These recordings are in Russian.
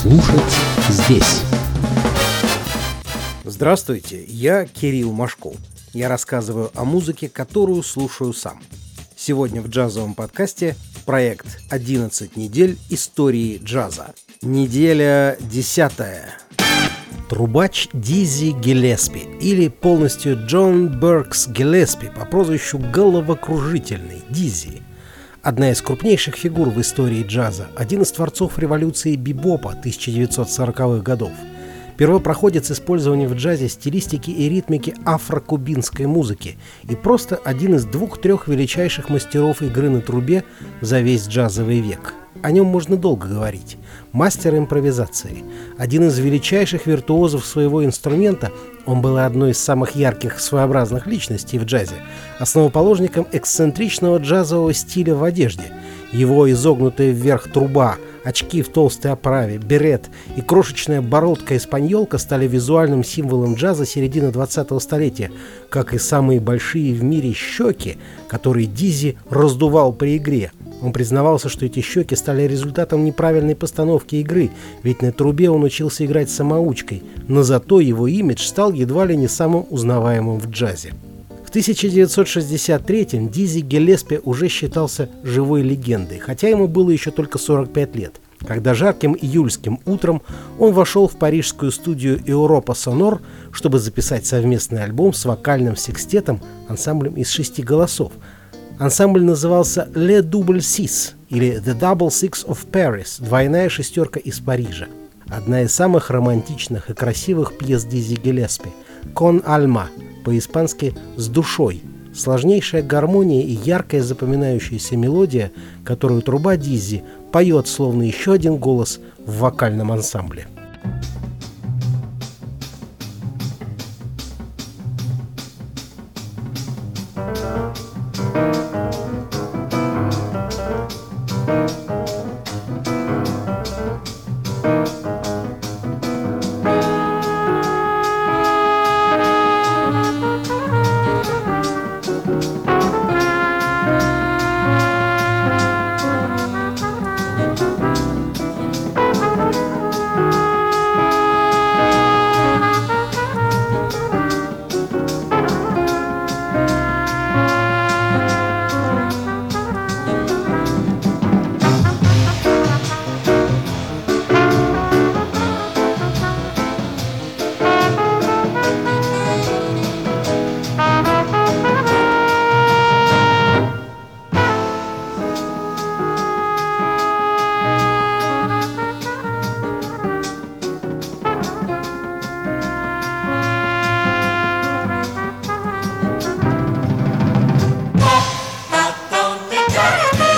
Слушать здесь. Здравствуйте, я Кирилл Машков. Я рассказываю о музыке, которую слушаю сам. Сегодня в джазовом подкасте проект «11 недель истории джаза». Неделя десятая. Трубач Дизи Гелеспи или полностью Джон Беркс Гелеспи по прозвищу Головокружительный Дизи. Одна из крупнейших фигур в истории джаза, один из творцов революции бибопа 1940-х годов – первопроходец использования в джазе стилистики и ритмики афрокубинской музыки и просто один из двух-трех величайших мастеров игры на трубе за весь джазовый век. О нем можно долго говорить. Мастер импровизации. Один из величайших виртуозов своего инструмента, он был одной из самых ярких своеобразных личностей в джазе, основоположником эксцентричного джазового стиля в одежде. Его изогнутая вверх труба – Очки в толстой оправе, берет и крошечная бородка-испаньолка стали визуальным символом джаза середины 20-го столетия, как и самые большие в мире щеки, которые Дизи раздувал при игре. Он признавался, что эти щеки стали результатом неправильной постановки игры, ведь на трубе он учился играть самоучкой, но зато его имидж стал едва ли не самым узнаваемым в джазе. В 1963-м Дизи Гелеспи уже считался живой легендой, хотя ему было еще только 45 лет. Когда жарким июльским утром он вошел в парижскую студию Europa Sonor, чтобы записать совместный альбом с вокальным секстетом, ансамблем из шести голосов. Ансамбль назывался «Le Double Six» или «The Double Six of Paris» – «Двойная шестерка из Парижа». Одна из самых романтичных и красивых пьес Дизи Гелеспи – «Con Alma» по-испански «с душой». Сложнейшая гармония и яркая запоминающаяся мелодия, которую труба Диззи поет словно еще один голос в вокальном ансамбле. Bye.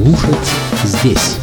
Слушать здесь.